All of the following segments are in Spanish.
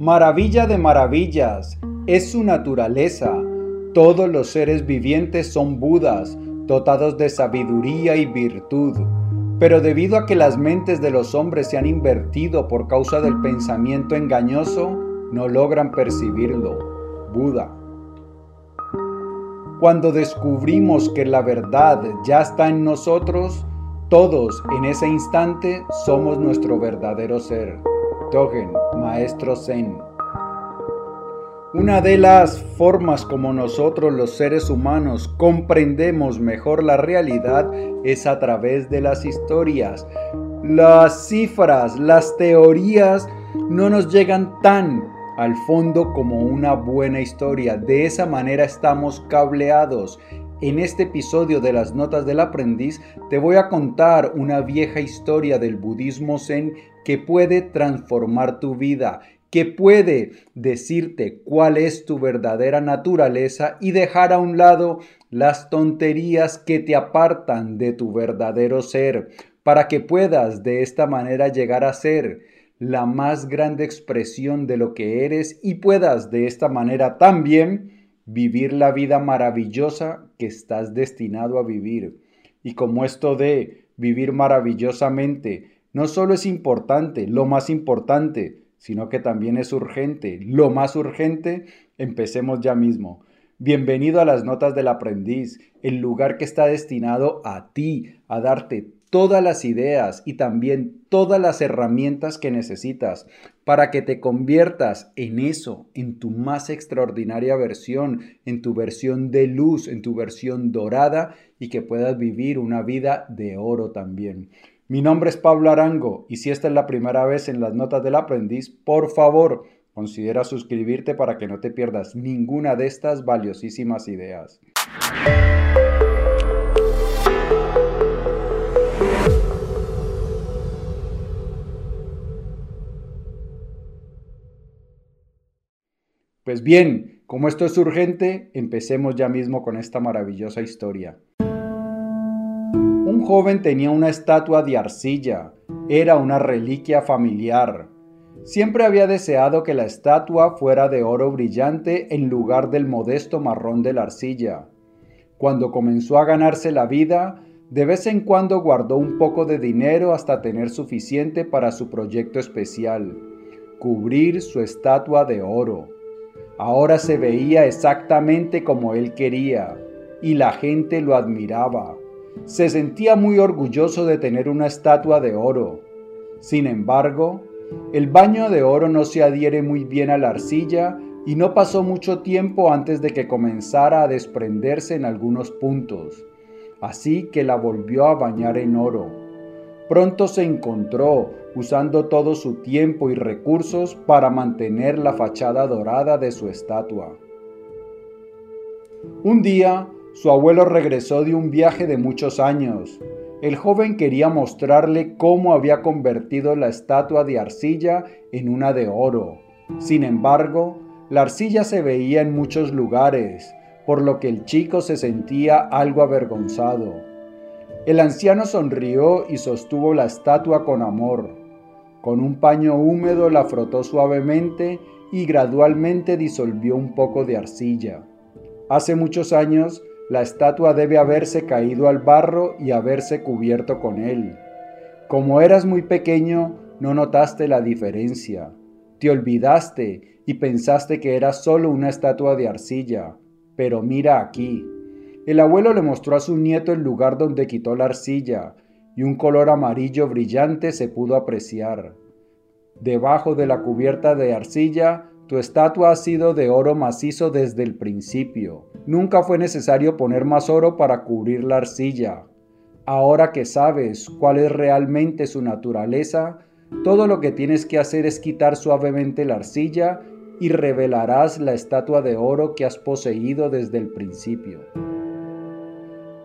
Maravilla de maravillas, es su naturaleza. Todos los seres vivientes son Budas, dotados de sabiduría y virtud. Pero debido a que las mentes de los hombres se han invertido por causa del pensamiento engañoso, no logran percibirlo. Buda. Cuando descubrimos que la verdad ya está en nosotros, todos en ese instante somos nuestro verdadero ser. Maestro Zen. Una de las formas como nosotros los seres humanos comprendemos mejor la realidad es a través de las historias. Las cifras, las teorías no nos llegan tan al fondo como una buena historia. De esa manera estamos cableados. En este episodio de las Notas del Aprendiz te voy a contar una vieja historia del budismo zen que puede transformar tu vida, que puede decirte cuál es tu verdadera naturaleza y dejar a un lado las tonterías que te apartan de tu verdadero ser, para que puedas de esta manera llegar a ser la más grande expresión de lo que eres y puedas de esta manera también vivir la vida maravillosa que estás destinado a vivir. Y como esto de vivir maravillosamente no solo es importante, lo más importante, sino que también es urgente, lo más urgente, empecemos ya mismo. Bienvenido a las Notas del Aprendiz, el lugar que está destinado a ti, a darte todas las ideas y también todas las herramientas que necesitas para que te conviertas en eso, en tu más extraordinaria versión, en tu versión de luz, en tu versión dorada y que puedas vivir una vida de oro también. Mi nombre es Pablo Arango y si esta es la primera vez en las notas del aprendiz, por favor, considera suscribirte para que no te pierdas ninguna de estas valiosísimas ideas. Pues bien, como esto es urgente, empecemos ya mismo con esta maravillosa historia. Un joven tenía una estatua de arcilla, era una reliquia familiar. Siempre había deseado que la estatua fuera de oro brillante en lugar del modesto marrón de la arcilla. Cuando comenzó a ganarse la vida, de vez en cuando guardó un poco de dinero hasta tener suficiente para su proyecto especial, cubrir su estatua de oro. Ahora se veía exactamente como él quería y la gente lo admiraba. Se sentía muy orgulloso de tener una estatua de oro. Sin embargo, el baño de oro no se adhiere muy bien a la arcilla y no pasó mucho tiempo antes de que comenzara a desprenderse en algunos puntos. Así que la volvió a bañar en oro. Pronto se encontró usando todo su tiempo y recursos para mantener la fachada dorada de su estatua. Un día, su abuelo regresó de un viaje de muchos años. El joven quería mostrarle cómo había convertido la estatua de arcilla en una de oro. Sin embargo, la arcilla se veía en muchos lugares, por lo que el chico se sentía algo avergonzado. El anciano sonrió y sostuvo la estatua con amor. Con un paño húmedo la frotó suavemente y gradualmente disolvió un poco de arcilla. Hace muchos años, la estatua debe haberse caído al barro y haberse cubierto con él. Como eras muy pequeño, no notaste la diferencia. Te olvidaste y pensaste que era solo una estatua de arcilla. Pero mira aquí. El abuelo le mostró a su nieto el lugar donde quitó la arcilla, y un color amarillo brillante se pudo apreciar. Debajo de la cubierta de arcilla, tu estatua ha sido de oro macizo desde el principio. Nunca fue necesario poner más oro para cubrir la arcilla. Ahora que sabes cuál es realmente su naturaleza, todo lo que tienes que hacer es quitar suavemente la arcilla y revelarás la estatua de oro que has poseído desde el principio.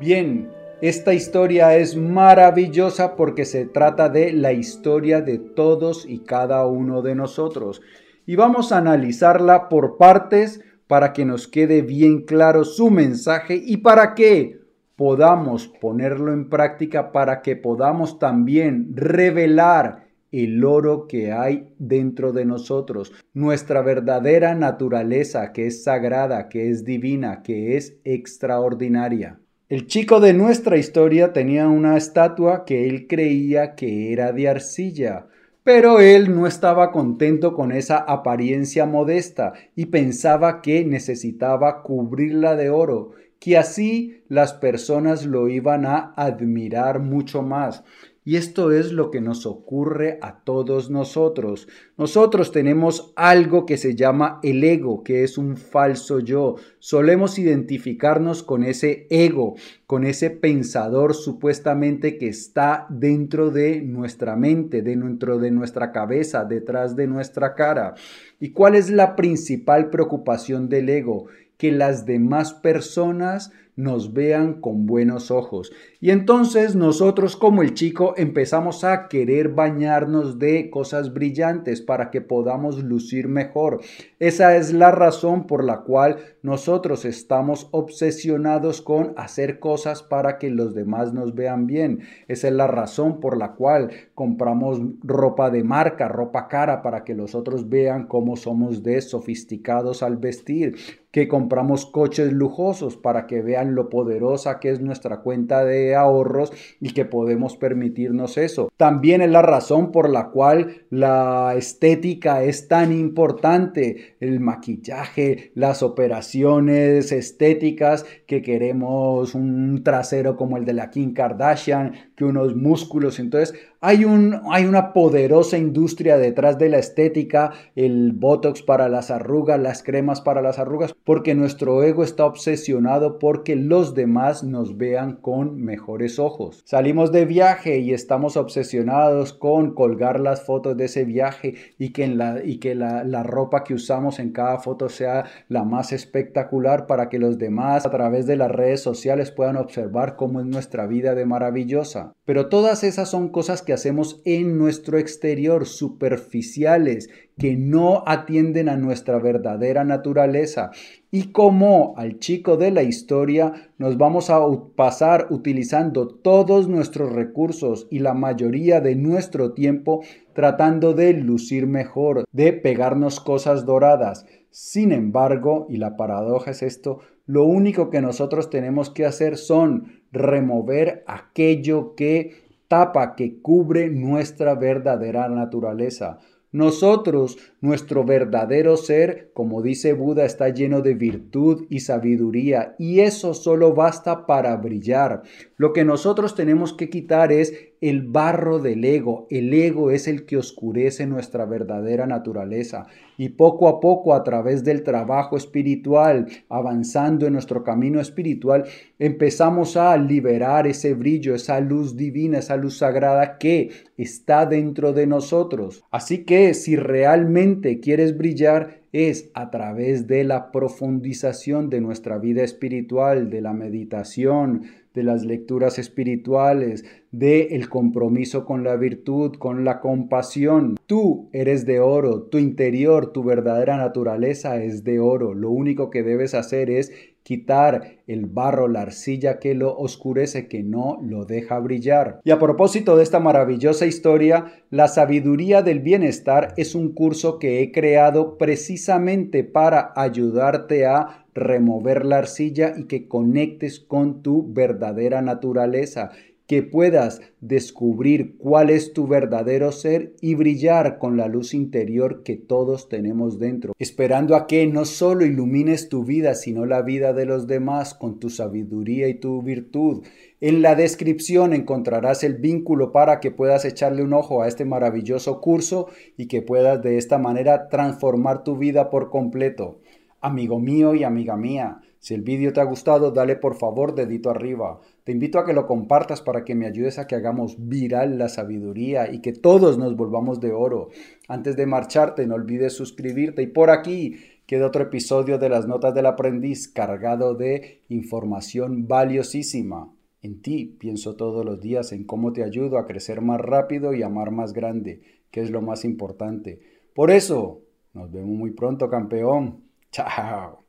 Bien, esta historia es maravillosa porque se trata de la historia de todos y cada uno de nosotros. Y vamos a analizarla por partes para que nos quede bien claro su mensaje y para que podamos ponerlo en práctica, para que podamos también revelar el oro que hay dentro de nosotros, nuestra verdadera naturaleza que es sagrada, que es divina, que es extraordinaria. El chico de nuestra historia tenía una estatua que él creía que era de arcilla, pero él no estaba contento con esa apariencia modesta y pensaba que necesitaba cubrirla de oro, que así las personas lo iban a admirar mucho más. Y esto es lo que nos ocurre a todos nosotros. Nosotros tenemos algo que se llama el ego, que es un falso yo. Solemos identificarnos con ese ego, con ese pensador supuestamente que está dentro de nuestra mente, dentro de nuestra cabeza, detrás de nuestra cara. ¿Y cuál es la principal preocupación del ego? Que las demás personas nos vean con buenos ojos. Y entonces nosotros como el chico empezamos a querer bañarnos de cosas brillantes para que podamos lucir mejor. Esa es la razón por la cual nosotros estamos obsesionados con hacer cosas para que los demás nos vean bien. Esa es la razón por la cual compramos ropa de marca, ropa cara, para que los otros vean cómo somos de sofisticados al vestir. Que compramos coches lujosos para que vean lo poderosa que es nuestra cuenta de ahorros y que podemos permitirnos eso. También es la razón por la cual la estética es tan importante, el maquillaje, las operaciones estéticas que queremos un trasero como el de la Kim Kardashian, que unos músculos, entonces hay, un, hay una poderosa industria detrás de la estética, el botox para las arrugas, las cremas para las arrugas, porque nuestro ego está obsesionado porque los demás nos vean con mejores ojos. Salimos de viaje y estamos obsesionados con colgar las fotos de ese viaje y que, la, y que la, la ropa que usamos en cada foto sea la más espectacular para que los demás a través de las redes sociales puedan observar cómo es nuestra vida de maravillosa. Pero todas esas son cosas que hacemos en nuestro exterior, superficiales, que no atienden a nuestra verdadera naturaleza. Y como al chico de la historia nos vamos a pasar utilizando todos nuestros recursos y la mayoría de nuestro tiempo tratando de lucir mejor, de pegarnos cosas doradas. Sin embargo, y la paradoja es esto, lo único que nosotros tenemos que hacer son remover aquello que tapa, que cubre nuestra verdadera naturaleza. Nosotros, nuestro verdadero ser, como dice Buda, está lleno de virtud y sabiduría y eso solo basta para brillar. Lo que nosotros tenemos que quitar es el barro del ego. El ego es el que oscurece nuestra verdadera naturaleza. Y poco a poco, a través del trabajo espiritual, avanzando en nuestro camino espiritual, empezamos a liberar ese brillo, esa luz divina, esa luz sagrada que está dentro de nosotros. Así que si realmente quieres brillar, es a través de la profundización de nuestra vida espiritual, de la meditación, de las lecturas espirituales, de el compromiso con la virtud, con la compasión. Tú eres de oro, tu interior, tu verdadera naturaleza es de oro. Lo único que debes hacer es quitar el barro, la arcilla que lo oscurece, que no lo deja brillar. Y a propósito de esta maravillosa historia, la sabiduría del bienestar es un curso que he creado precisamente para ayudarte a remover la arcilla y que conectes con tu verdadera naturaleza que puedas descubrir cuál es tu verdadero ser y brillar con la luz interior que todos tenemos dentro, esperando a que no solo ilumines tu vida, sino la vida de los demás con tu sabiduría y tu virtud. En la descripción encontrarás el vínculo para que puedas echarle un ojo a este maravilloso curso y que puedas de esta manera transformar tu vida por completo. Amigo mío y amiga mía, si el vídeo te ha gustado, dale por favor dedito arriba. Te invito a que lo compartas para que me ayudes a que hagamos viral la sabiduría y que todos nos volvamos de oro. Antes de marcharte, no olvides suscribirte y por aquí queda otro episodio de las notas del aprendiz cargado de información valiosísima. En ti pienso todos los días en cómo te ayudo a crecer más rápido y amar más grande, que es lo más importante. Por eso, nos vemos muy pronto, campeón. Chao.